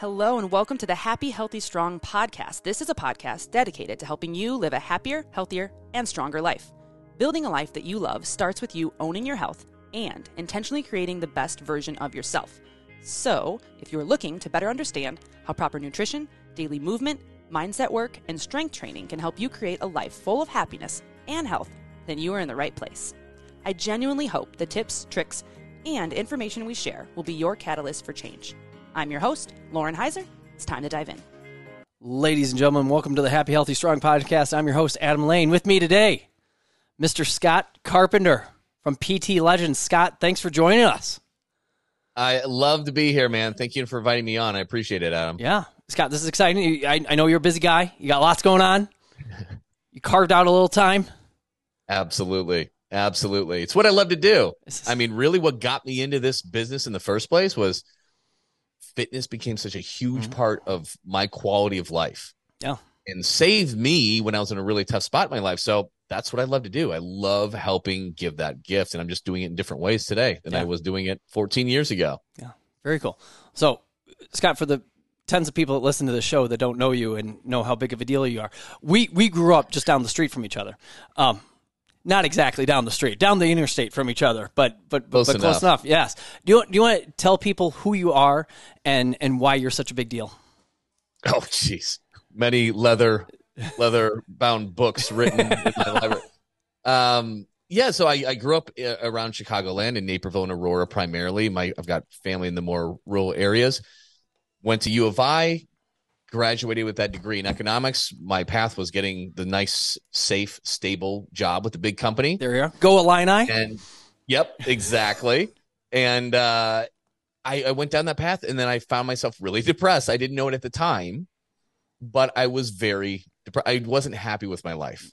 Hello, and welcome to the Happy, Healthy, Strong podcast. This is a podcast dedicated to helping you live a happier, healthier, and stronger life. Building a life that you love starts with you owning your health and intentionally creating the best version of yourself. So, if you're looking to better understand how proper nutrition, daily movement, mindset work, and strength training can help you create a life full of happiness and health, then you are in the right place. I genuinely hope the tips, tricks, and information we share will be your catalyst for change. I'm your host, Lauren Heiser. It's time to dive in. Ladies and gentlemen, welcome to the Happy, Healthy, Strong podcast. I'm your host, Adam Lane. With me today, Mr. Scott Carpenter from PT Legends. Scott, thanks for joining us. I love to be here, man. Thank you for inviting me on. I appreciate it, Adam. Yeah. Scott, this is exciting. I, I know you're a busy guy. You got lots going on. You carved out a little time. Absolutely. Absolutely. It's what I love to do. I mean, really, what got me into this business in the first place was – fitness became such a huge mm-hmm. part of my quality of life. Yeah. And saved me when I was in a really tough spot in my life. So that's what I love to do. I love helping give that gift. And I'm just doing it in different ways today than yeah. I was doing it 14 years ago. Yeah. Very cool. So, Scott, for the tens of people that listen to the show that don't know you and know how big of a deal you are, we, we grew up just down the street from each other. Um, not exactly down the street, down the interstate from each other, but but close, but enough. close enough. Yes. Do you do you want to tell people who you are and and why you're such a big deal? Oh, jeez, many leather leather bound books written in my library. Um, yeah, so I, I grew up uh, around Chicagoland in Naperville and Aurora primarily. My I've got family in the more rural areas. Went to U of I, graduated with that degree in economics. My path was getting the nice, safe, stable job with the big company. There you are. Go Illini. And yep, exactly. and uh, I, I went down that path, and then I found myself really depressed. I didn't know it at the time, but I was very depressed. I wasn't happy with my life.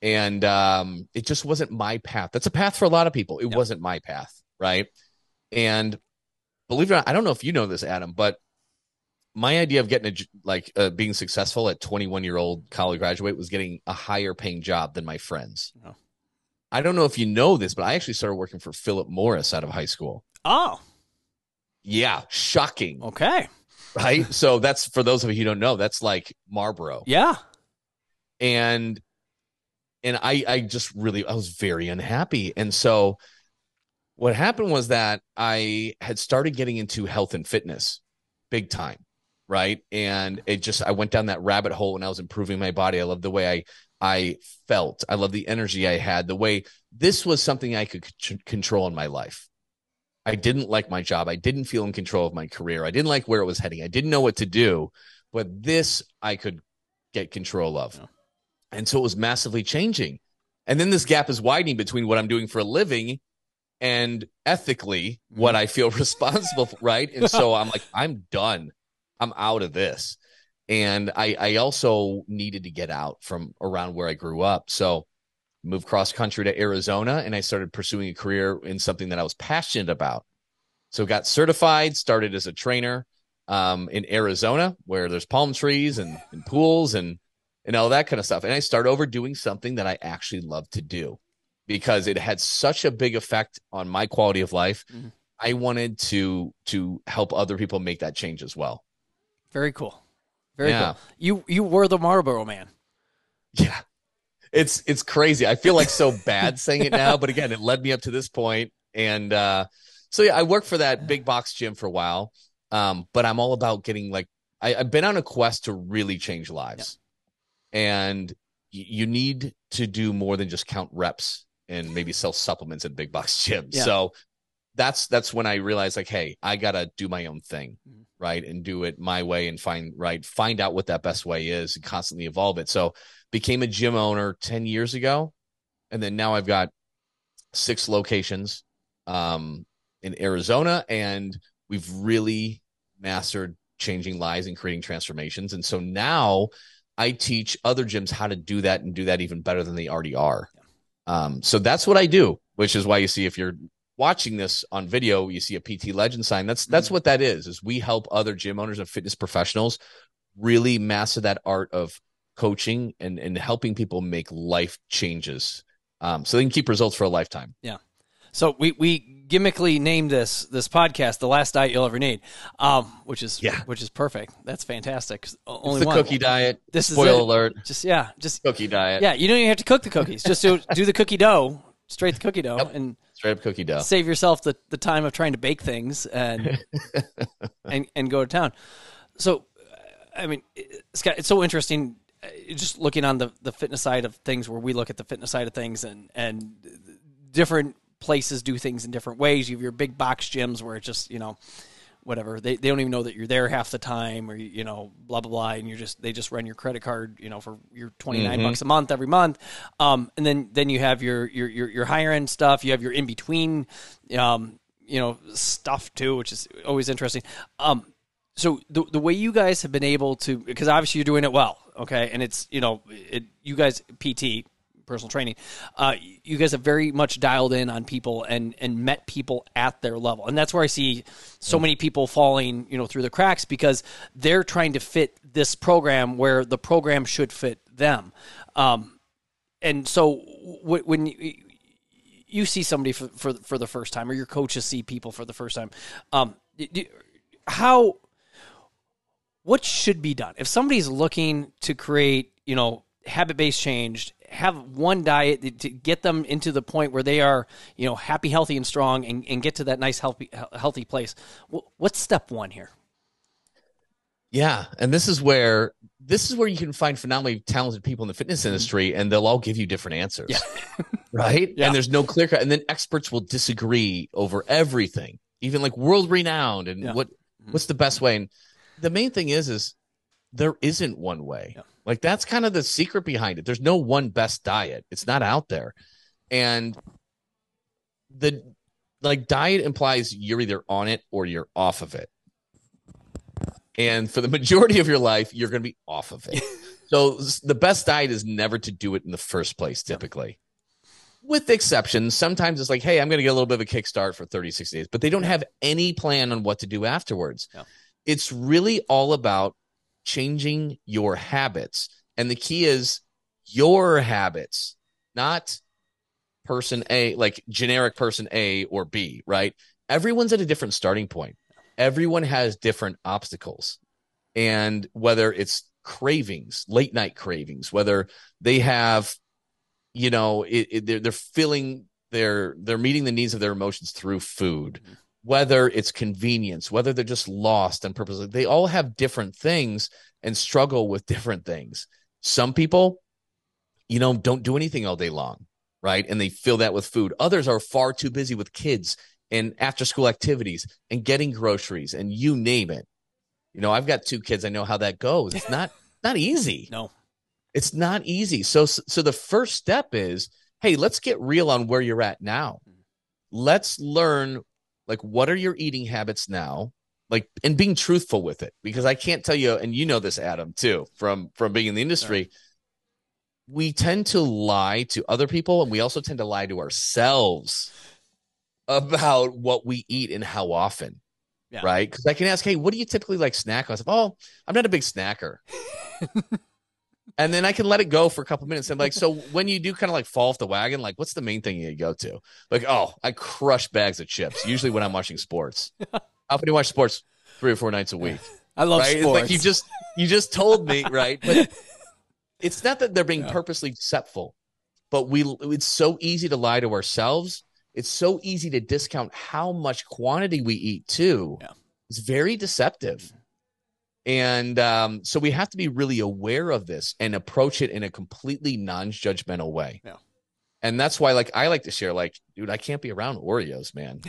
And um, it just wasn't my path. That's a path for a lot of people. It yep. wasn't my path, right? And believe it or not, I don't know if you know this, Adam, but my idea of getting a like uh, being successful at 21 year old college graduate was getting a higher paying job than my friends. Oh. I don't know if you know this, but I actually started working for Philip Morris out of high school. Oh, yeah, shocking. Okay, right. so that's for those of you who don't know, that's like Marlboro. Yeah, and and I I just really I was very unhappy, and so what happened was that I had started getting into health and fitness big time right? And it just I went down that rabbit hole when I was improving my body. I love the way I I felt. I love the energy I had. The way this was something I could c- control in my life. I didn't like my job. I didn't feel in control of my career. I didn't like where it was heading. I didn't know what to do, but this I could get control of. Yeah. And so it was massively changing. And then this gap is widening between what I'm doing for a living and ethically what mm-hmm. I feel responsible for, right? And so I'm like, I'm done. I'm out of this. And I, I also needed to get out from around where I grew up. So moved cross country to Arizona and I started pursuing a career in something that I was passionate about. So got certified, started as a trainer um, in Arizona where there's palm trees and, and pools and and all that kind of stuff. And I started over doing something that I actually love to do because it had such a big effect on my quality of life. Mm-hmm. I wanted to to help other people make that change as well. Very cool. Very yeah. cool. You you were the Marlboro man. Yeah. It's it's crazy. I feel like so bad saying it now, but again, it led me up to this point. And uh so yeah, I worked for that big box gym for a while. Um, but I'm all about getting like I, have been on a quest to really change lives. Yeah. And y- you need to do more than just count reps and maybe sell supplements at big box gyms. Yeah. So that's that's when I realized like, hey, I gotta do my own thing, mm-hmm. Right, and do it my way and find right, find out what that best way is and constantly evolve it. So became a gym owner ten years ago, and then now I've got six locations um, in Arizona, and we've really mastered changing lives and creating transformations. And so now I teach other gyms how to do that and do that even better than they already are. Um, so that's what I do, which is why you see if you're watching this on video, you see a PT legend sign. That's that's mm-hmm. what that is. Is we help other gym owners and fitness professionals really master that art of coaching and and helping people make life changes, um, so they can keep results for a lifetime. Yeah. So we we gimmickly named this this podcast "The Last Diet You'll Ever Need," um, which is Yeah. which is perfect. That's fantastic. Only It's the one. cookie diet. This is Spoil it. alert. Just yeah, just Cookie diet. yeah. You don't even have to cook the cookies. Just do do the cookie dough, straight the cookie dough, Yep. and Straight up cookie dough. save yourself the, the time of trying to bake things and and and go to town. So, I mean, Scott, it's so interesting. uh, Just looking on the, the fitness side of things, where we look at the fitness side of things, and and different places do things in different ways. You have your big box gyms where it's just you know whatever. They, they don't even know that you're there half the time or you know blah blah blah. And you're just they just run your credit card you know for your 29 bucks a month every month. Um, and then then you have your your your, your higher end stuff. You have your in between um, you know stuff too which is always interesting. Um, so the the way you guys have been able to because obviously you're doing it well okay? And it's you know it, you guys pt personal training uh, you guys have very much dialed in on people and and met people at their level. And that's where i see so many people falling you know through the cracks because they're trying to fit this program where the program should fit them. Um, and so w- when you, you see somebody for, for for the first time or your coaches see people for the first time um, d- d- how what should be done? If somebody's looking to create you know habit based changed have one diet to get them into the point where they are you know happy healthy and strong and, and get to that nice healthy healthy place what's step one here Yeah, and this is where this is where you can find phenomenally talented people in the fitness mm-hmm. industry, and they'll all give you different answers. Yeah. right. Yeah. And there's no clear cut, and then experts will disagree over everything, even like world renowned, and Yeah. what mm-hmm. what's the best way. And the main thing is, is there isn't one way. Yeah. Like that's kind of the secret behind it. There's no one best diet. It's not out there, and the like diet implies you're either on it or you're off of it. And for the majority of your life, you're going to be off of it. so the best diet is never to do it in the first place, typically. With exceptions, sometimes it's like, hey, I'm going to get a little bit of a kickstart for 36 days, but they don't have any plan on what to do afterwards. Yeah. It's really all about changing your habits. And the key is your habits, not person A, like generic person A or B, right? Everyone's at a different starting point. Everyone has different obstacles. And whether it's cravings, late night cravings, whether they have, you know, it, it, they're, they're filling their, they're meeting the needs of their emotions through food, whether it's convenience, whether they're just lost on purpose. They all have different things and struggle with different things. Some people, you know, don't do anything all day long right? And they fill that with food. Others are far too busy with kids and after school activities and getting groceries and you name it. You know, I've got two kids. I know how that goes. It's not not easy. no It's not easy. So so the first step is, hey, let's get real on where you're at now. Mm-hmm. Let's learn like what are your eating habits now? Like and being truthful with it because I can't tell you and you know this Adam too from from being in the industry. We tend to lie to other people and we also tend to lie to ourselves about what we eat and how often. Yeah. Right? Because I can ask, hey, what do you typically like snack on? Oh, I'm not a big snacker. and then I can let it go for a couple minutes. And like, so when you do kind of like fall off the wagon, like, what's the main thing you go to? Like, oh, I crush bags of chips. Usually when I'm watching sports. How often do you watch sports? Three or four nights a week. i love right? It's sports like you just you just told me, right? But it's not that they're being purposely deceptive, but we it's so easy to lie to ourselves. It's so easy to discount how much quantity we eat too. Yeah. It's very deceptive. And um, so we have to be really aware of this and approach it in a completely non-judgmental way. Yeah. And that's why, like, I like to share, like, dude, I can't be around Oreos, man.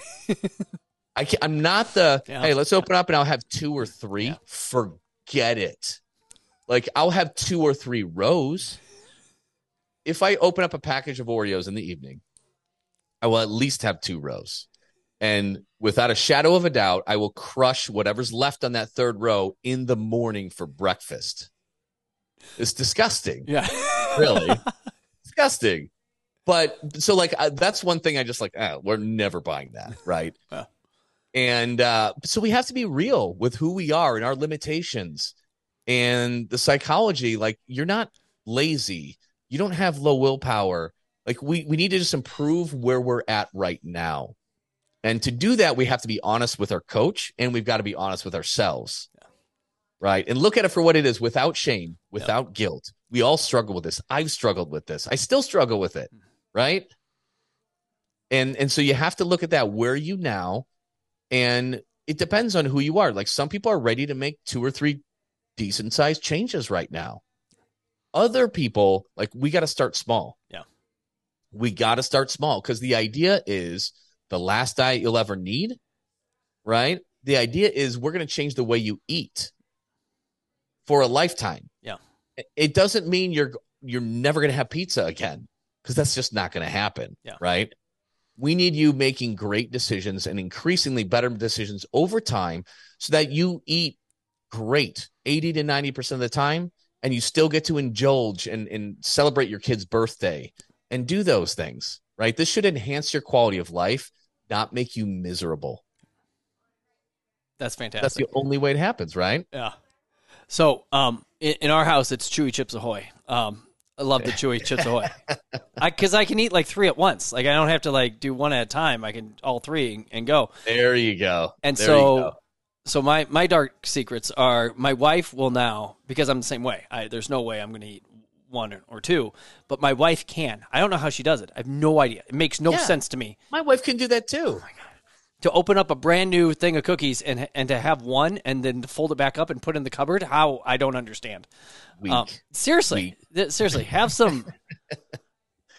I can't, I'm not the, Yeah. hey, let's open up and I'll have two or three. Yeah. Forget it. Like, I'll have two or three rows. If I open up a package of Oreos in the evening, I will at least have two rows. And without a shadow of a doubt, I will crush whatever's left on that third row in the morning for breakfast. It's disgusting. Yeah. Really? Disgusting. But so like uh, that's one thing i just like ah, we're never buying that right? Yeah. and uh so we have to be real with who we are and our limitations. And the psychology like you're not lazy. You don't have low willpower. Like we we need to just improve where we're at right now And to do that, we have to be honest with our coach and we've got to be honest with ourselves. Right. And look at it for what it is without shame, without guilt. We all struggle with this. I've struggled with this. I still struggle with it. Mm-hmm. Right. And and so you have to look at that. Where are you now? And it depends on who you are. Like some people are ready to make two or three decent sized changes right now. Other people, like we got to start small. Yeah. We got to start small because the idea is the last diet you'll ever need, right? The idea is we're going to change the way you eat for a lifetime. Yeah. It doesn't mean you're you're never going to have pizza again because that's just not going to happen, Yeah. right? We need you making great decisions and increasingly better decisions over time so that you eat great 80 to 90% of the time and you still get to indulge and, and celebrate your kid's birthday and do those things, right? This should enhance your quality of life, not make you miserable. That's fantastic. That's the only way it happens, right? Yeah. So, um, in, in our house, it's Chewy Chips Ahoy. Um, I love the Chewy Chips Ahoy. I because I can eat like three at once. Like I don't have to like do one at a time. I can all three and, and go. There you go. And There so, go. so my my dark secrets are my wife will now because I'm the same way. I, there's no way I'm going to eat one or two, but my wife can. I don't know how she does it. I have no idea. It makes no Yeah. sense to me my wife can do that too. to open up a brand new thing of cookies and and to have one and then to fold it back up and put it in the cupboard. How I don't understand. Weak. Um, seriously, th- seriously, have some.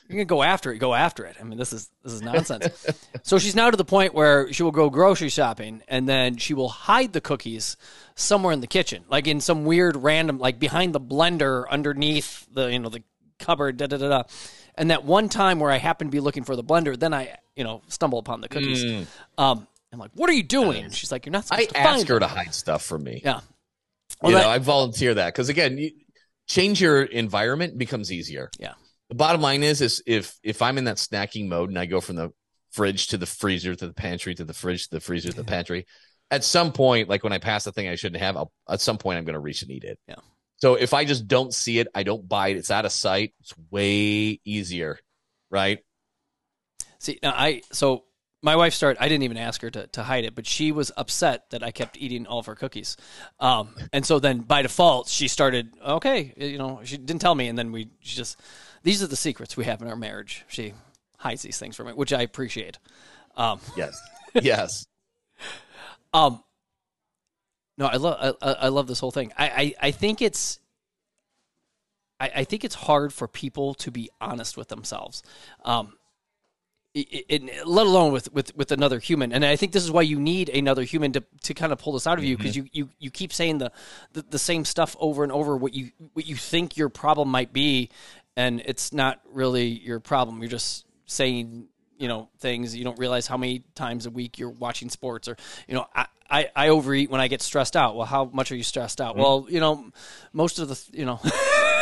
You're gonna go after it. Go after it. I mean, this is this is nonsense. so she's now to the point where she will go grocery shopping and then she will hide the cookies somewhere in the kitchen, like in some weird random, like behind the blender, underneath the you know the cupboard. Da da da da. And that one time where I happened to be looking for the blender, then I you know stumble upon the cookies. Um, I'm like, "What are you doing?" She's like, "You're not I supposed to find ask her them." to hide stuff from me. Yeah. Well, you know, I volunteer that because again, you change your environment becomes easier. Yeah. The bottom line is, is if if I'm in that snacking mode and I go from the fridge to the freezer to the pantry to the fridge to the freezer to the pantry, at some point, like when I pass the thing I shouldn't have, I'll, at some point I'm going to reach and eat it. Yeah. So if I just don't see it, I don't buy it. It's out of sight. It's way easier, right? See, now I so my wife started. I didn't even ask her to, to hide it, but she was upset that I kept eating all of her cookies, um, and so then by default she started. Okay, you know, she didn't tell me, and then we she just these are the secrets we have in our marriage. She hides these things from me, which I appreciate. Um, Yes. yes. um, no, I love I, I love this whole thing. I, I, I think it's I, I think it's hard for people to be honest with themselves. Um, it, it, let alone with, with, with another human. And I think this is why you need another human to, to kind of pull this out of you because mm-hmm. you, you, you keep saying the, the, the same stuff over and over what you what you think your problem might be, and it's not really your problem. You're just saying you know things. You don't realize how many times a week you're watching sports or you know I. I, I overeat when I get stressed out. Well, how much are you stressed out? Mm-hmm. Well, you know, most of the, you know,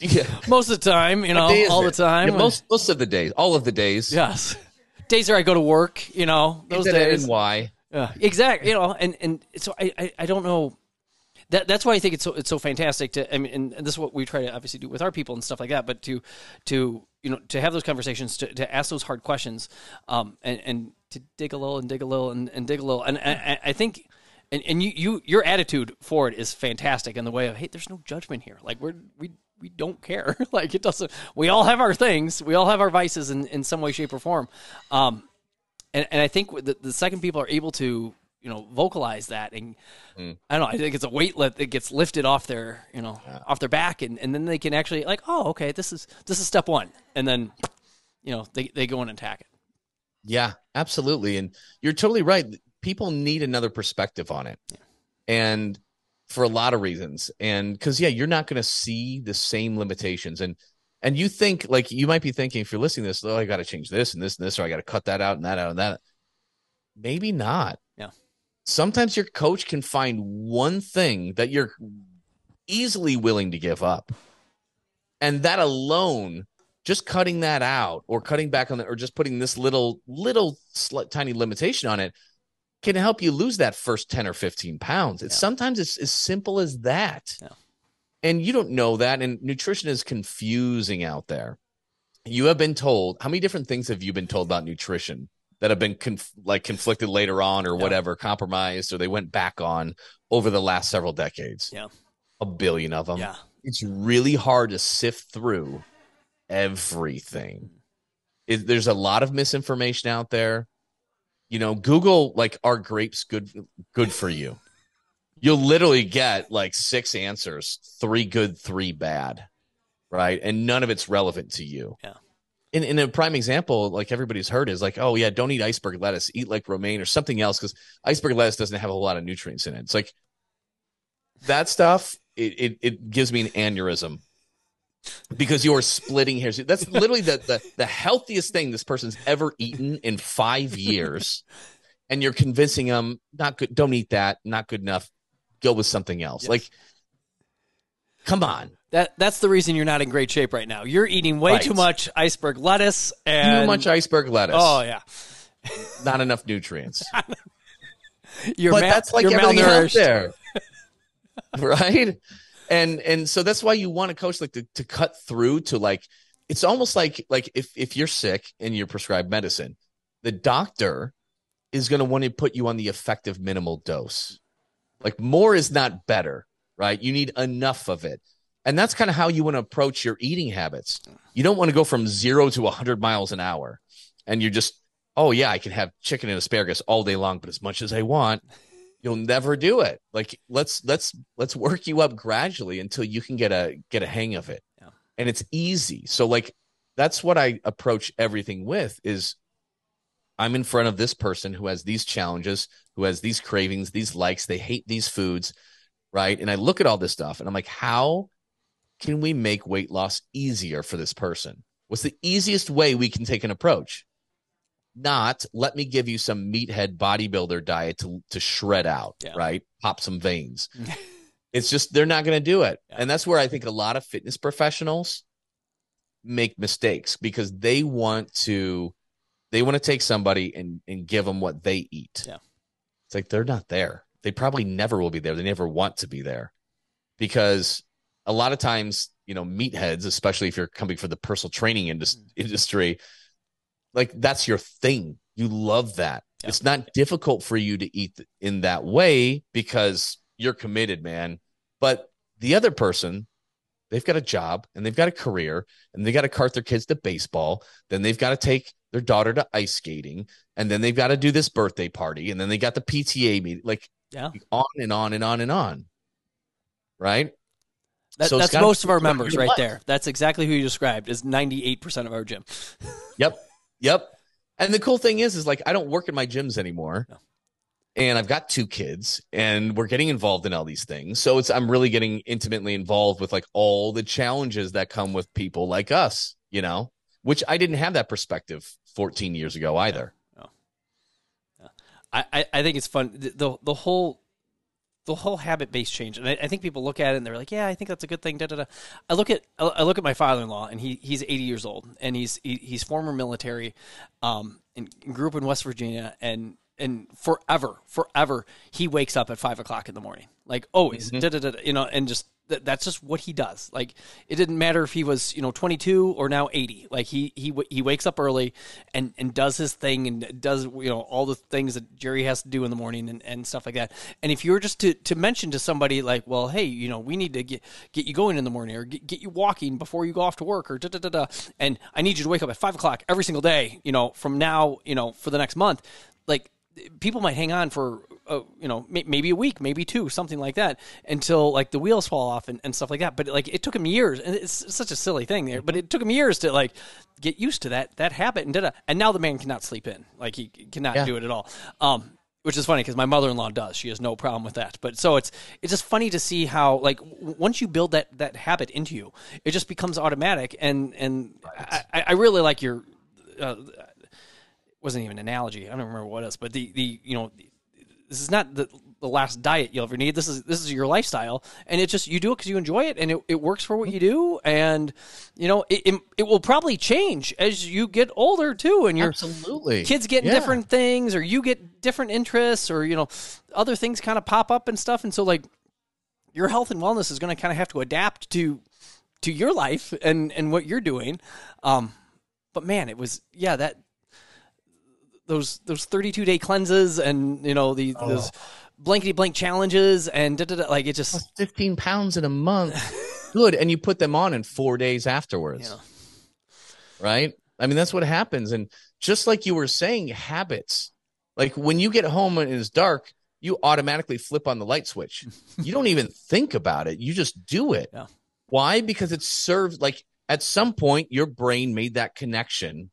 Yeah. most of the time, you know, all it? the time. Yeah, most most of the days, all of the days. Yes. Days where I go to work, you know, those days. and why? Yeah, exactly. You know, and and so I, I, I don't know. That that's why I think it's so it's so fantastic to. I mean, and, and this is what we try to obviously do with our people and stuff like that. But to to you know to have those conversations, to, to ask those hard questions, um, and and to dig a little and dig a little and, and dig a little, and, and I think. And, and you, you your attitude for it is fantastic in the way of hey there's no judgment here like we're we we don't care like it doesn't we all have our things we all have our vices in, in some way shape or form um and and I think the, the second people are able to you know vocalize that and Mm. I don't know I think it's a weight that that gets lifted off their you know off their back and, and then they can actually like oh okay this is this is step one and then you know they, they go and attack it Yeah, absolutely. And you're totally right. People need another perspective on it. And for a lot of reasons. And because yeah, you're not gonna see the same limitations. And and you think like you might be thinking if you're listening to this, oh, I gotta change this and this and this, or I gotta cut that out and that out and that. Maybe not. Yeah. Sometimes your coach can find one thing that you're easily willing to give up. And that alone just cutting that out or cutting back on that, or just putting this little little sli- tiny limitation on it can help you lose that first 10 or 15 pounds it's Yeah. sometimes it's as simple as that Yeah. and you don't know that and nutrition is confusing out there you have been told how many different things have you been told about nutrition that have been conf- like conflicted later on or Yeah. whatever, compromised or they went back on over the last several decades. Yeah. A billion of them. yeah. It's really hard to sift through everything. It, there's a lot of misinformation out there. You know, Google like are grapes good good for you? You'll literally get like six answers, three good, three bad, right? And none of it's relevant to you. Yeah. In, in a prime example, like everybody's heard, is like, oh yeah, don't eat iceberg lettuce, eat like romaine or something else because iceberg lettuce doesn't have a lot of nutrients in it. It's like that stuff. It it, it gives me an aneurysm because you're splitting hairs. That's literally the, the the healthiest thing this person's ever eaten in five years, and you're convincing them not good. Don't eat that. Not good enough. Go with something else. Yes. Like, come on. That that's the reason you're not in great shape right now. You're eating way Right. too much iceberg lettuce and Too much iceberg lettuce. Oh yeah, Not enough nutrients. you're but that's like you're everything out malnourished. there, right? And and so that's why you want a coach like to, to cut through to like it's almost like like if if you're sick and you're prescribed medicine, the doctor is going to want to put you on the effective minimal dose. Like more is not better, right? You need enough of it. And that's kind of how you want to approach your eating habits. You don't want to go from 0 to 100 miles an hour and you're just oh yeah, I can have chicken and asparagus all day long, but as much as I want, you'll never do it. Like let's let's let's work you up gradually until you can get a get a hang of it. Yeah. And it's easy. So like that's what I approach everything with is I'm in front of this person who has these challenges, who has these cravings, these likes, they hate these foods, right? And I look at all this stuff and I'm like, how can we make weight loss easier for this person? What's the easiest way we can take an approach? Not let me give you some meathead bodybuilder diet to to shred out, Yeah. right? Pop some veins. it's just they're not going to do it. Yeah. And that's where I think a lot of fitness professionals make mistakes because they want to they want to take somebody and and give them what they eat. Yeah. It's like they're not there. They probably never will be there. They never want to be there. Because a lot of times, you know, meatheads, especially if you're coming from the personal training indus- Mm. industry, like that's your thing. You love that. Yeah. It's not difficult for you to eat in that way because you're committed, man. But the other person, they've got a job and they've got a career and they got to cart their kids to baseball. Then they've got to take their daughter to ice skating and then they've got to do this birthday party and then they got the PTA meeting, like Yeah. on and on and on and on. Right? That, So it's most of our members right like. there. That's exactly who you described. Eight percent of our gym. Yep. Yep. And the cool thing is, is like I don't work in my gyms anymore. No. And I've got two kids and we're getting involved in all these things. So it's I'm really getting intimately involved with like all the challenges that come with people like us, you know, which I didn't have that perspective 14 years ago either. Oh. I, I, I think it's fun. The, the the whole the whole habit based change, and I, I think people look at it and they're like, "Yeah, I think that's a good thing." Da, da, da. I look at I look at my father in law, and he he's eighty years old, and he's he, he's former military, um, and grew up in West Virginia, and and forever forever he wakes up at five o'clock in the morning, like always, da, da, da, da, you know, and just that, that's just what he does. Like it didn't matter if he was you know 22 or now 80. Like he he he wakes up early and and does his thing and does you know all the things that Jerry has to do in the morning and, and stuff like that. And if you were just to, to mention to somebody like, well, hey, you know, we need to get get you going in the morning or get, get you walking before you go off to work or da da da da, and I need you to wake up at five o'clock every single day, you know, from now, you know, for the next month, like people might hang on for uh, you know may- maybe a week maybe two something like that until like the wheels fall off and, and stuff like that. But like it took him years and it's such a silly thing there but it took him years to like get used to that that habit and da and now the man cannot sleep in. Like he cannot Yeah. do it at all. Um which is funny because my mother-in-law does. She has no problem with that. But so it's it's just funny to see how like w- once you build that that habit into you it just becomes automatic and and I, I I really like your uh, wasn't even an analogy. I don't remember what else, but the the you know this is not the the last diet you'll ever need. This is this is your lifestyle, and it's just you do it because you enjoy it, and it, it works for what you do, and you know it, it it will probably change as you get older too, and your Absolutely. kids get Yeah. different things, or you get different interests, or you know other things kind of pop up and stuff, and so like your health and wellness is going to kind of have to adapt to to your life and and what you're doing. Um, but man, it was yeah that those those 32 day cleanses and you know the Oh. those blankety blank challenges and da, da, da, like it just Lost 15 pounds in a month. Good. And you put them on in four days afterwards. Yeah. Right? I mean, that's what happens. And just like you were saying, habits. Like when you get home and it's dark, you automatically flip on the light switch. you don't even think about it. You just do it. Yeah. Why? Because it serves like at some point your brain made that connection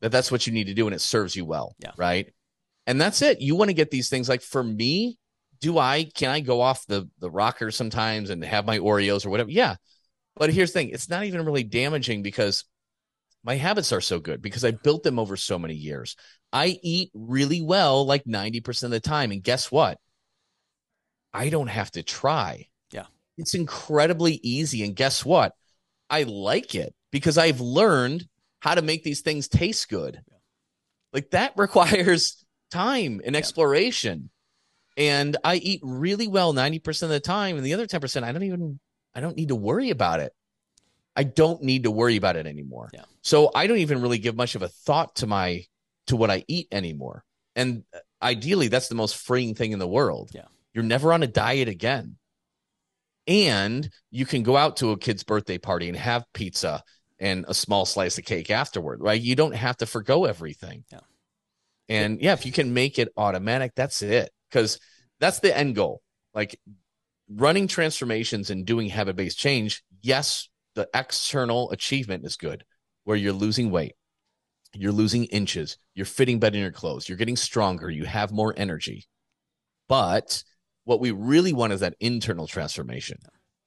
that that's what you need to do and it serves you well. Yeah. Right. And that's it. You want to get these things like for me, do I can I go off the the rocker sometimes and have my Oreos or whatever? Yeah. But here's the thing, it's not even really damaging because my habits are so good because I built them over so many years. I eat really well like 90% of the time. And guess what? I don't have to try. Yeah. It's incredibly easy. And guess what? I like it because I've learned how to make these things taste good. Like that requires time and exploration. And I eat really well 90% of the time. And the other 10%, I don't even, I don't need to worry about it. I don't need to worry about it anymore. Yeah. So I don't even really give much of a thought to my, to what I eat anymore. And uh, ideally, that's the most freeing thing in the world. Yeah. You're never on a diet again. And you can go out to a kid's birthday party and have pizza and a small slice of cake afterward, right? You don't have to forgo everything. Yeah. And yeah, if you can make it automatic, that's it. Because that's the end goal. Like running transformations and doing habit based change, yes, the external achievement is good, where you're losing weight, you're losing inches, you're fitting better in your clothes, you're getting stronger, you have more energy. But what we really want is that internal transformation.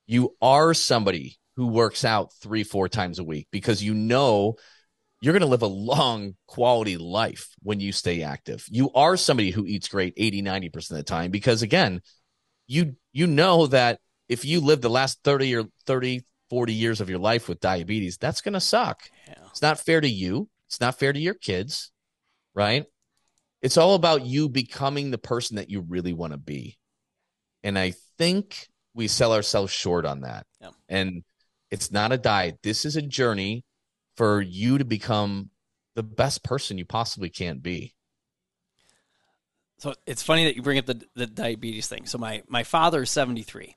You are somebody who works out three, four times a week because you know you're going to live a long quality life when you stay active. You are somebody who eats great 80, 90% of the time because again, you you know that if you live the last 30 or 30, 40 years of your life with diabetes, that's going to suck. Yeah. It's not fair to you. It's not fair to your kids, right? It's all about you becoming the person that you really want to be. And I think we sell ourselves short on that. Yeah. And it's not a diet. This is a journey for you to become the best person you possibly can be. So it's funny that you bring up the the diabetes thing. So my my father is seventy three.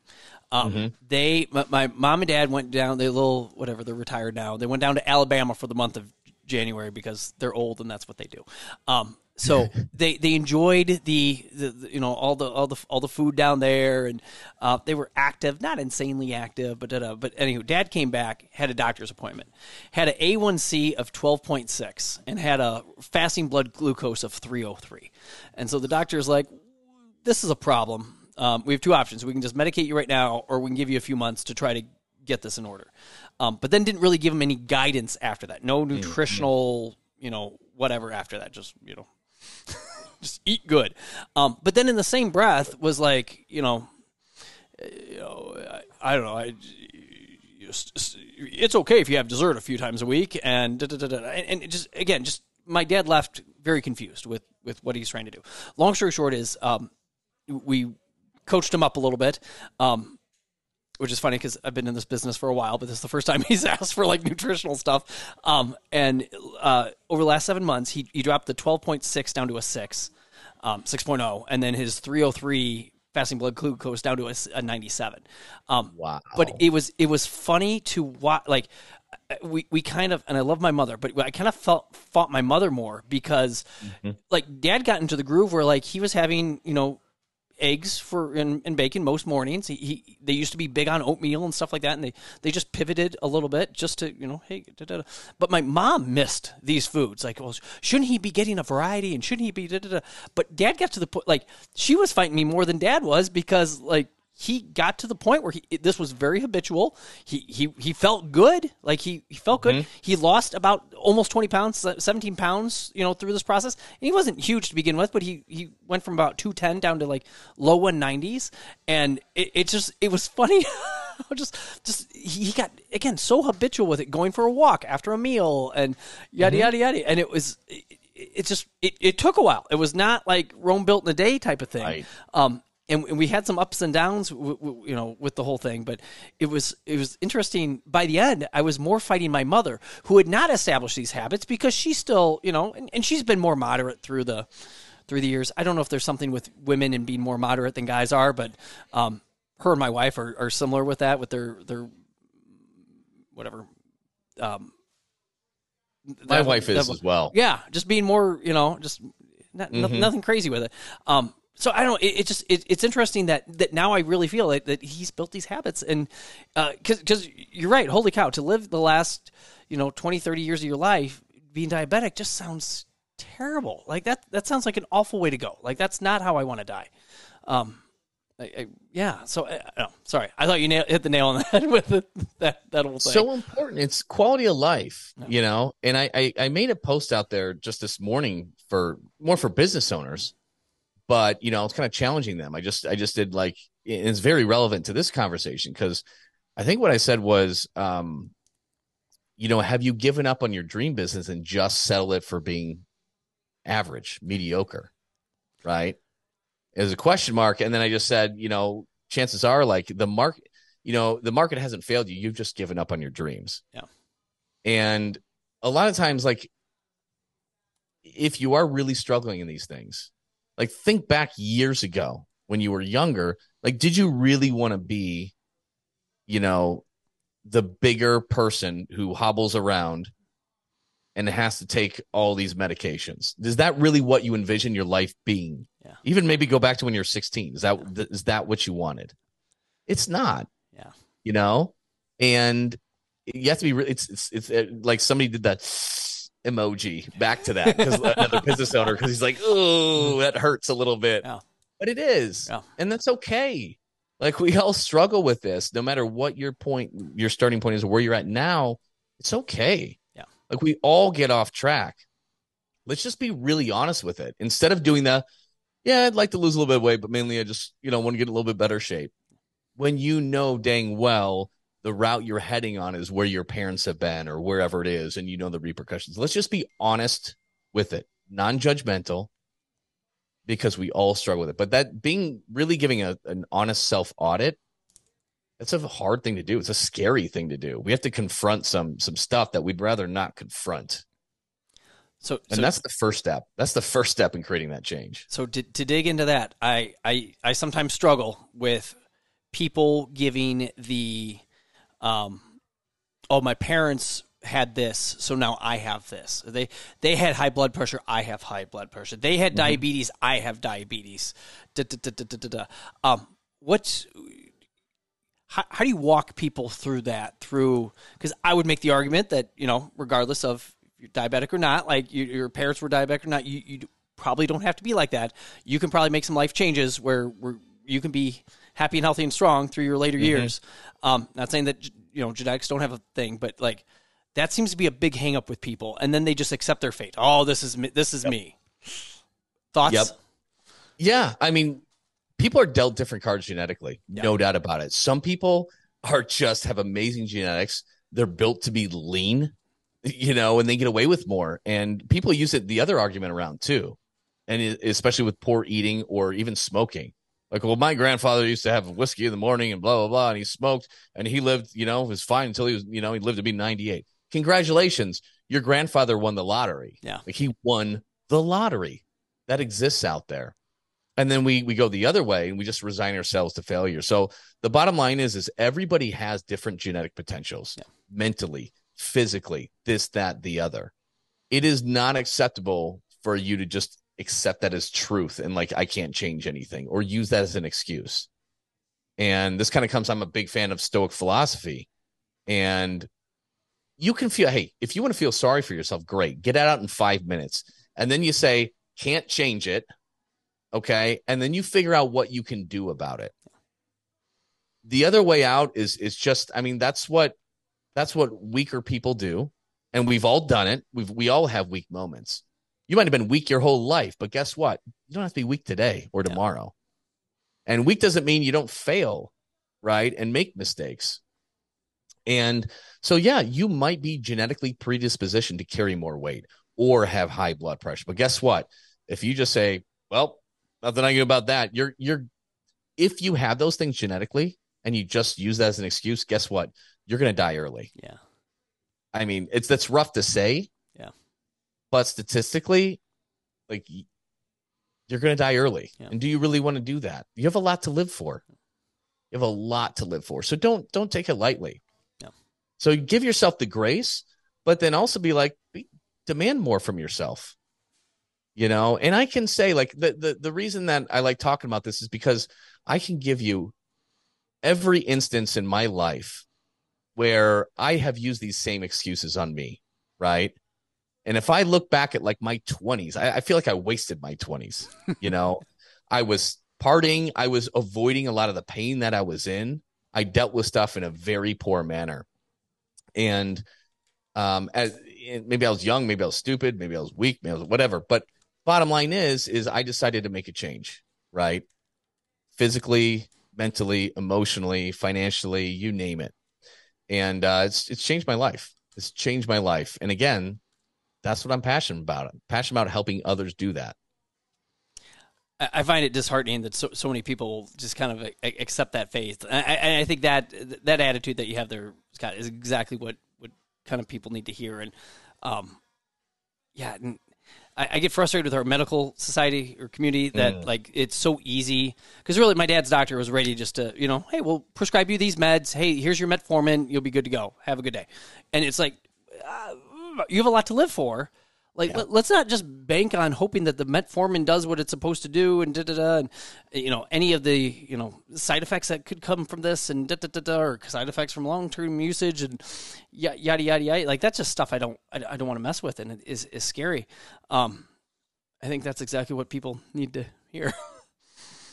Um, Mhm. They my, my mom and dad went down. They little whatever. They're retired now. They went down to Alabama for the month of January because they're old and that's what they do. Um, so they they enjoyed the, the, the you know all the all the all the food down there and uh, they were active, not insanely active, but da-da. but anyway, dad came back, had a doctor's appointment, had a A1C of twelve point six, and had a fasting blood glucose of three hundred three, and so the doctor doctor's like, this is a problem. Um, we have two options. We can just medicate you right now, or we can give you a few months to try to get this in order. Um, but then didn't really give him any guidance after that. No nutritional, you know, whatever after that. Just you know, just eat good. Um, but then in the same breath was like, you know, you know, I, I don't know. I, just- it's okay if you have dessert a few times a week, and da, da, da, and, just again, just my dad left very confused with with what he's trying to do. Long story short is, um, we coached him up a little bit. Um, which is funny because I've been in this business for a while, but this is the first time he's asked for like nutritional stuff. Um, and uh, over the last seven months, he, he dropped the 12.6 down to a 6, um, 6.0, and then his 303 fasting blood glucose down to a 97. Um, Wow. but it was it was funny to watch. Like uh, we we kind of and I love my mother, but I kind of felt fought my mother more because like Dad got into the groove where like he was having you know eggs for and, and bacon most mornings. He, he they used to be big on oatmeal and stuff like that, and they they just pivoted a little bit just to you know hey. Da, da, da. But my mom missed these foods. Like, well, shouldn't he be getting a variety and shouldn't he be? Da, da, da. But Dad got to the point like she was fighting me more than Dad was because like he got to the point where he this was very habitual. He he he felt good, like he he felt good. He lost about almost twenty pounds, seventeen pounds, you know, through this process. And he wasn't huge to begin with, but he he went from about two ten down to like low one nineties, and it, it just it was funny. just just he got again so habitual with it, going for a walk after a meal and yada yada yada, and it was. It, it just it, it took a while. It was not like Rome built in a day type of thing. Right. Um, and, and we had some ups and downs, w- w- you know, with the whole thing. But it was it was interesting. By the end, I was more fighting my mother, who had not established these habits because she's still, you know, and, and she's been more moderate through the through the years. I don't know if there's something with women and being more moderate than guys are, but um, her and my wife are, are similar with that, with their their whatever. Um, My that- wife is that- as well. yeah, just being more, you know, just not, no- Mhm. nothing crazy with it. Um, so I don't. It, it just it, it's interesting that that now I really feel it, that he's built these habits and because because you're right. Holy cow! To live the last you know 20, 30 years of your life being diabetic just sounds terrible. Like that that sounds like an awful way to go. Like that's not how I want to die. Um, I, I, yeah. So I, I, sorry. I thought you nail, hit the nail on the head with the, that that whole thing. so important. It's quality of life, you know. And I, I I made a post out there just this morning for more for business owners, but you know, it's kind of challenging them. I just I just did like it's very relevant to this conversation because I think what I said was, um, you know, have you given up on your dream business and just settle it for being average, mediocre, right? As a question mark, and then I just said, you know, chances are like the market you know the market hasn't failed you you've just given up on your dreams Yeah. and a lot of times like if you are really struggling in these things like think back years ago when you were younger like did you really want to be you know the bigger person who hobbles around and has to take all these medications? Is that really what you envision your life being? Yeah. even maybe go back to when you're 16 is that is that what you wanted? It's not. Yeah. you know? And you have to be re- it's it's it's uh, like somebody did that emoji back to that because another business owner because he's like oh that hurts a little bit. Yeah. but it is. Yeah. and that's okay. Like we all struggle with this. No matter what your point your starting point is where you're at now it's okay. Yeah. like we all get off track. Let's just be really honest with it. Instead of doing the yeah i'd like to lose a little bit of weight but mainly i just you know want to get a little bit better shape. When you know dang well the route you're heading on is where your parents have been or wherever it is and you know the repercussions. Let's just be honest with it non-judgmental because we all struggle with it. But that being really giving a, an honest self audit that's a hard thing to do. It's a scary thing to do. We have to confront some some stuff that we'd rather not confront. So, and so that's the first step. That's the first step in creating that change. So to, to dig into that, I, I I sometimes struggle with people giving the, um, oh my parents had this, so now I have this. They they had high blood pressure, I have high blood pressure. They had diabetes, I have diabetes. Da, da, da, da, da, da, da. Um, what's how, how do you walk people through that? Through because I would make the argument that you know, regardless of you're diabetic or not, like you, your parents were diabetic or not, you you probably don't have to be like that. You can probably make some life changes where where you can be happy and healthy and strong through your later years. Um, not saying that you know genetics don't have a thing, but like that seems to be a big hang up with people, and then they just accept their fate. Oh, this is me, this is me. Thoughts? Yep. Yeah, I mean, people are dealt different cards genetically, no doubt about it. Some people are just have amazing genetics. They're built to be lean, you know, and they get away with more. And people use it the other argument around too, and especially with poor eating or even smoking. Like, well, my grandfather used to have whiskey in the morning and blah blah blah, and he smoked, and he lived, you know, was fine until he was, you know, he lived to be ninety eight. Congratulations, your grandfather won the lottery. Yeah. like he won the lottery that exists out there and then we we go the other way and we just resign ourselves to failure so the bottom line is is everybody has different genetic potentials Yeah. mentally physically this that the other it is not acceptable for you to just accept that as truth and like i can't change anything or use that as an excuse. And this kind of comes i'm a big fan of stoic philosophy. And you can feel hey if you want to feel sorry for yourself great get it out in five minutes. And then you say can't change it okay? And then you figure out what you can do about it. The other way out is is just i mean that's what that's what weaker people do. And we've all done it. We've we all have weak moments you might have been weak your whole life but guess what you don't have to be weak today or Yeah. tomorrow and weak doesn't mean you don't fail right and make mistakes and so yeah you might be genetically predispositioned to carry more weight or have high blood pressure but guess what if you just say well nothing i can do about that you're you're if you have those things genetically and you just use that as an excuse, guess what? You're going to die early. Yeah. I mean, it's that's rough to say. But statistically, like you're going to die early. Yeah. And do you really want to do that? You have a lot to live for. You have a lot to live for. So don't don't take it lightly. So give yourself the grace, but then also be like be, demand more from yourself. You know, and I can say like the the the reason that I like talking about this is because I can give you every instance in my life where I have used these same excuses on me, right? And if I look back at like my 20s, I, I feel like I wasted my 20s. You know, I was partying, I was avoiding a lot of the pain that I was in. I dealt with stuff in a very poor manner. And um as maybe I was young, maybe I was stupid, maybe I was weak, maybe I was whatever. But bottom line is is I decided to make a change, right? Physically, mentally, emotionally, financially, you name it. And uh, it's it's changed my life. It's changed my life. And again, that's what I'm passionate about. I'm passionate about helping others do that. I find it disheartening that so, so many people just kind of accept that faith. And I, I think that that attitude that you have there, Scott, is exactly what, what kind of people need to hear. And um, yeah, and I, I get frustrated with our medical society or community that like it's so easy because really my dad's doctor was ready just to you know hey we'll prescribe you these meds hey here's your metformin you'll be good to go have a good day and it's like uh, you have a lot to live for like let, us not just bank on hoping that the metformin does what it's supposed to do and da da da and you know any of the you know side effects that could come from this and da da da da or side effects from long term usage and ya- yada yada yada like that's just stuff I don't I, I don't want to mess with and it is is scary. Um, I think that's exactly what people need to hear.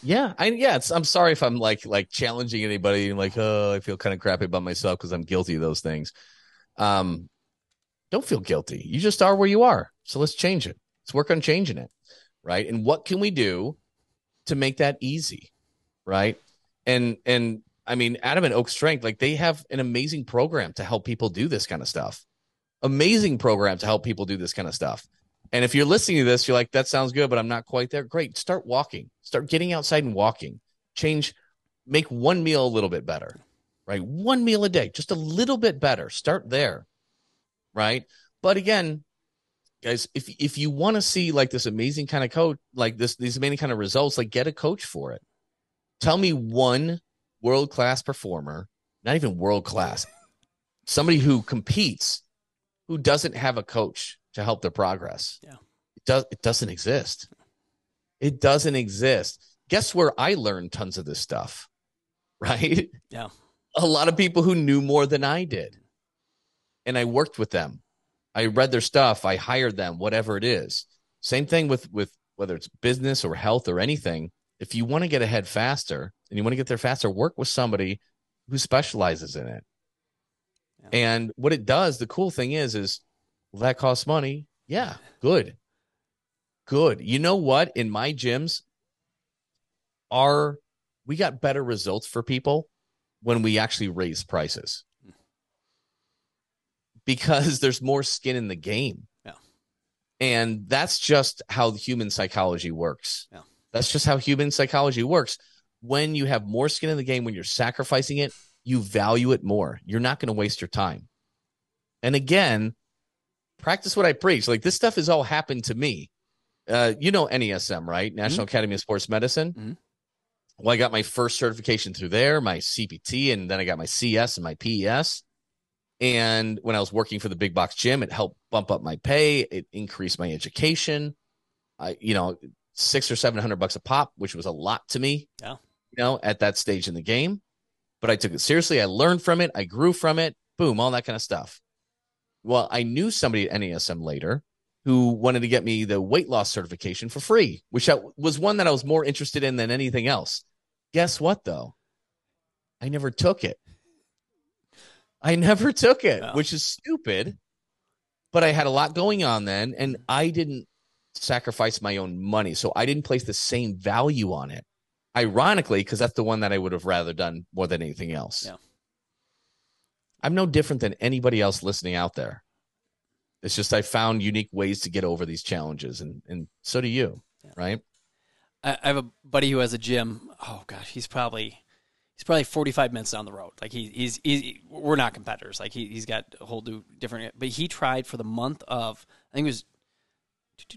Yeah, I yeah, it's, I'm sorry if I'm like like challenging anybody and like oh I feel kind of crappy about myself because I'm guilty of those things. Um, don't feel guilty. You just are where you are. So let's change it. Let's work on changing it, right? And what can we do to make that easy, right? And and I mean, Adam and Oak Strength, like they have an amazing program to help people do this kind of stuff. Amazing program to help people do this kind of stuff. And if you're listening to this, you're like, that sounds good, but I'm not quite there. Great. Start walking. Start getting outside and walking. Change, make one meal a little bit better, right? One meal a day, just a little bit better. Start there, right? But again, guys, if if you want to see like this amazing kind of coach, like this these amazing kind of results, like get a coach for it. Tell me one world class performer, not even world class, somebody who competes, who doesn't have a coach to help their progress. Yeah. It does it doesn't exist. It doesn't exist. Guess where I learned tons of this stuff? Right? Yeah. A lot of people who knew more than I did. And I worked with them. I read their stuff, I hired them, whatever it is. Same thing with with whether it's business or health or anything. If you want to get ahead faster and you want to get there faster, work with somebody who specializes in it. Yeah. And what it does, the cool thing is, is well, that costs money. Yeah, good. Good. You know what? In my gyms, are we got better results for people when we actually raise prices because there's more skin in the game. Yeah. And that's just how human psychology works. Yeah. That's just how human psychology works. When you have more skin in the game, when you're sacrificing it, you value it more. You're not going to waste your time. And again, practice what I preach. Like this stuff has all happened to me. Uh, you know NASM, right? National Academy of Sports Medicine. Mhm. Well, I got my first certification through there, my CPT, and then I got my CS and my PES. And when I was working for the big box gym, it helped bump up my pay. It increased my education. I, you know, six or seven hundred bucks a pop, which was a lot to me. Yeah. You know, at that stage in the game. But I took it seriously. I learned from it. I grew from it. Boom, all that kind of stuff. Well, I knew somebody at NASM later who wanted to get me the weight loss certification for free, which I, was one that I was more interested in than anything else. Guess what, though? I never took it. I never took it, Yeah. which is stupid. But I had a lot going on then, and I didn't sacrifice my own money. So I didn't place the same value on it. Ironically, because that's the one that I would have rather done more than anything else. Yeah. I'm no different than anybody else listening out there. It's just I found unique ways to get over these challenges, and and so do you, Yeah. right? I, I have a buddy who has a gym. Oh gosh, he's probably he's probably 45 minutes down the road. Like he, he's, he's, we're not competitors. Like he, he's got a whole new different, but he tried for the month of, I think it was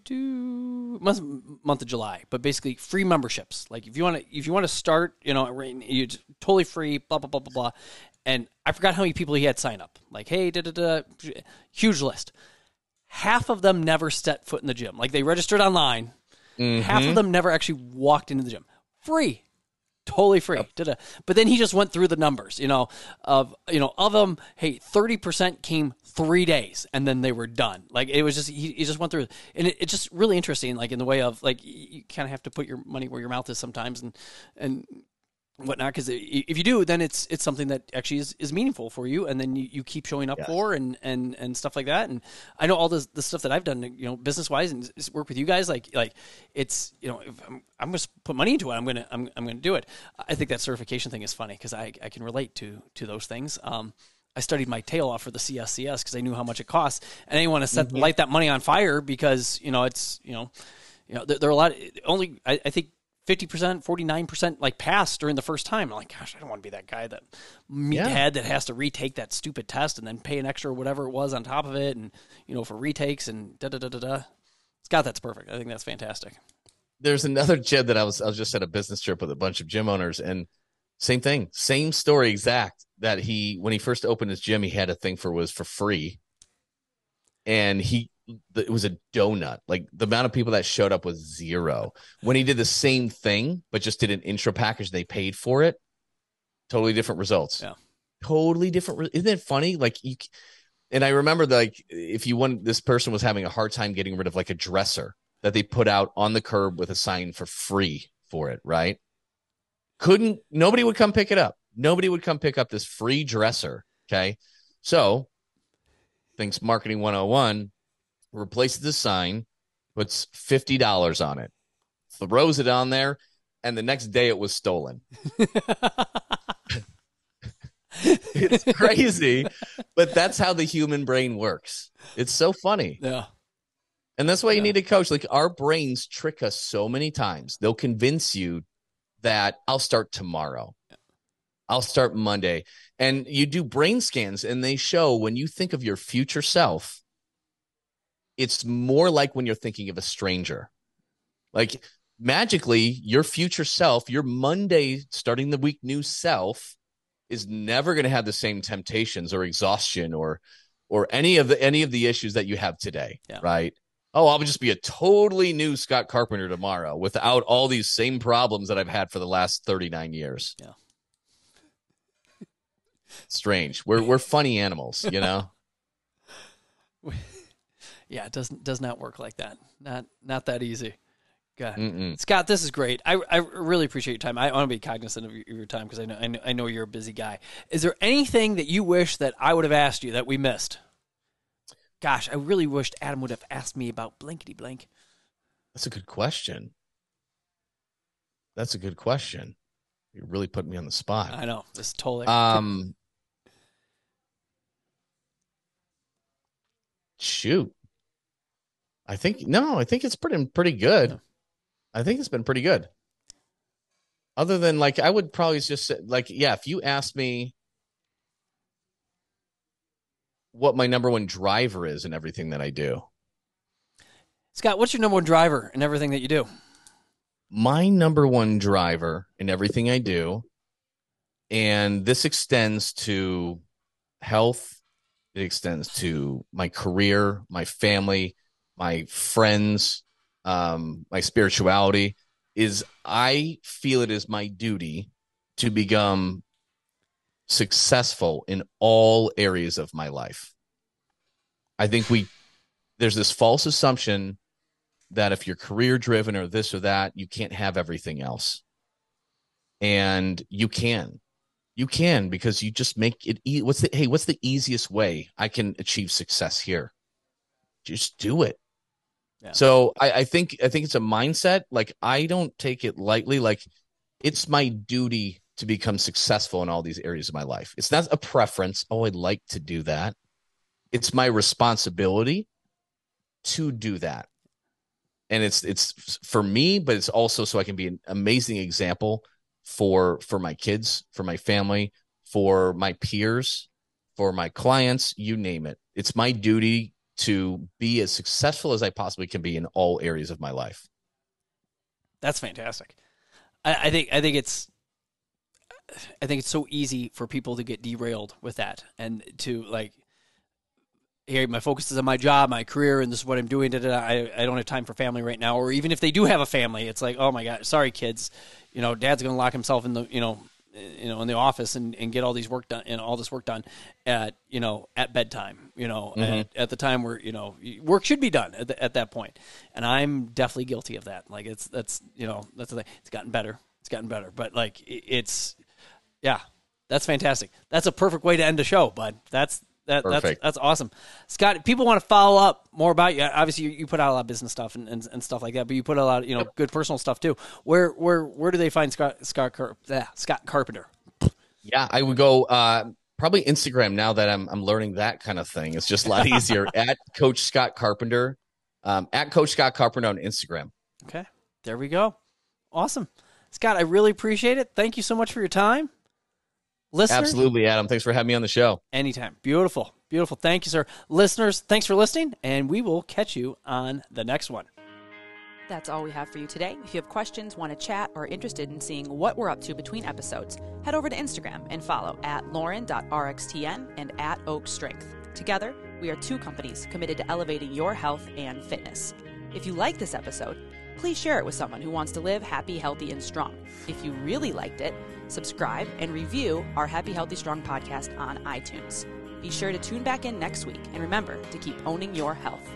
month, month of July, but basically free memberships. Like if you want to, if you want to start, you know, you totally free, blah, blah, blah, blah, blah. And I forgot how many people he had sign up. Like, hey, da, da, da, huge list. Half of them never set foot in the gym. Like they registered online. Mm-hmm. Half of them never actually walked into the gym. Free totally free. Yep. But then he just went through the numbers, you know, of you know of them. Hey, thirty percent came three days, and then they were done. Like it was just he, he just went through, and it, it's just really interesting. Like in the way of like you kind of have to put your money where your mouth is sometimes, and and whatnot because if you do then it's it's something that actually is, is meaningful for you and then you, you keep showing up yes. for and and and stuff like that and i know all the the stuff that i've done you know business wise and work with you guys like like it's you know i'm, I'm going to put money into it i'm going to i'm, I'm to do it i think that certification thing is funny because i i can relate to to those things um I studied my tail off for the CSCS because I knew how much it costs, and I didn't want to set mm-hmm. light that money on fire because you know it's you know, you know there, there are a lot. Only I, I think 50%, 49% like pass during the first time. I'm like, gosh, I don't want to be that guy that meathead yeah. that has to retake that stupid test and then pay an extra whatever it was on top of it and, you know, for retakes and da da da da da. Scott, that's perfect. I think that's fantastic. There's another gym that I was I was just at a business trip with a bunch of gym owners and same thing, same story exact that he when he first opened his gym, he had a thing for was for free. And he it was a donut. Like the amount of people that showed up was zero. When he did the same thing, but just did an intro package, they paid for it. Totally different results. Yeah. Totally different. Isn't it funny? Like you, and I remember like if you want, this person was having a hard time getting rid of like a dresser that they put out on the curb with a sign for free for it, right? Couldn't, nobody would come pick it up. Nobody would come pick up this free dresser. Okay. So, thinks marketing 101 replaces the sign, puts fifty dollars on it, throws it on there, and the next day it was stolen. it's crazy, but that's how the human brain works. It's so funny. Yeah. And that's why you need a coach. Like our brains trick us so many times. They'll convince you that I'll start tomorrow. I'll start Monday. And you do brain scans and they show when you think of your future self, it's more like when you're thinking of a stranger. Like magically, your future self, your Monday starting the week new self is never going to have the same temptations or exhaustion or or any of the any of the issues that you have today, yeah. right? Oh, I'll just be a totally new Scott Carpenter tomorrow without all these same problems that I've had for the last 39 years. Yeah. Strange. We're we're funny animals, you know. yeah, it doesn't does not work like that. Not not that easy. God. Mm-mm. Scott, this is great. I, I really appreciate your time. I want to be cognizant of your, your time because I know, I know I know you're a busy guy. Is there anything that you wish that I would have asked you that we missed? Gosh, I really wished Adam would have asked me about blankety blank. That's a good question. That's a good question. You really put me on the spot. I know. This totally. Um. Shoot. I think no, I think it's pretty pretty good. I think it's been pretty good. Other than like, I would probably just say, like, yeah, if you ask me what my number one driver is in everything that I do, Scott, what's your number one driver in everything that you do? My number one driver in everything I do, and this extends to health, it extends to my career, my family, my friends, um, my spirituality is I feel it is my duty to become successful in all areas of my life. I think we there's this false assumption that if you're career driven or this or that, you can't have everything else. And you can. You can because you just make it e- what's the hey, what's the easiest way I can achieve success here? Just do it. So I, I think I think it's a mindset. Like I don't take it lightly. Like it's my duty to become successful in all these areas of my life. It's not a preference. Oh, I'd like to do that. It's my responsibility to do that. and it's it's for me, but it's also so I can be an amazing example for for my kids, for my family, for my peers, for my clients, you name it. It's my duty to be as successful as I possibly can be in all areas of my life. That's fantastic. I, I think I think it's I think it's so easy for people to get derailed with that and to like here my focus is on my job, my career, and this is what I'm doing. I, I don't have time for family right now. Or even if they do have a family, it's like, oh my god, sorry kids, you know, dad's gonna lock himself in the you know you know in the office and, and get all these work done and all this work done at you know at bedtime you know mm-hmm. at, at, the time where you know work should be done at, the, at that point. And i'm definitely guilty of that. Like it's that's you know that's the thing. It's gotten better. It's gotten better. But like it's yeah that's fantastic. That's a perfect way to end the show bud. That's that, that's that's awesome, Scott. People want to follow up more about you. Obviously, you, you put out a lot of business stuff and, and, and, stuff like that, but you put a lot of you know good personal stuff too. Where where where do they find Scott Scott Car- yeah, Scott Carpenter? Yeah, I would go uh, probably Instagram now that I'm I'm learning that kind of thing. It's just a lot easier at Coach Scott Carpenter, um, at Coach Scott Carpenter on Instagram. Okay, there we go. Awesome, Scott. I really appreciate it. Thank you so much for your time. Listeners, Absolutely, Adam. Thanks for having me on the show. Anytime. Beautiful. Beautiful. Thank you, sir. Listeners, thanks for listening, and we will catch you on the next one. That's all we have for you today. If you have questions, want to chat, or are interested in seeing what we're up to between episodes, head over to Instagram and follow at lauren.rxtn and at Oak Strength. Together, we are two companies committed to elevating your health and fitness. If you like this episode, please share it with someone who wants to live happy, healthy, and strong. If you really liked it, subscribe, and review our Happy, Healthy, Strong podcast on iTunes. Be sure to tune back in next week and remember to keep owning your health.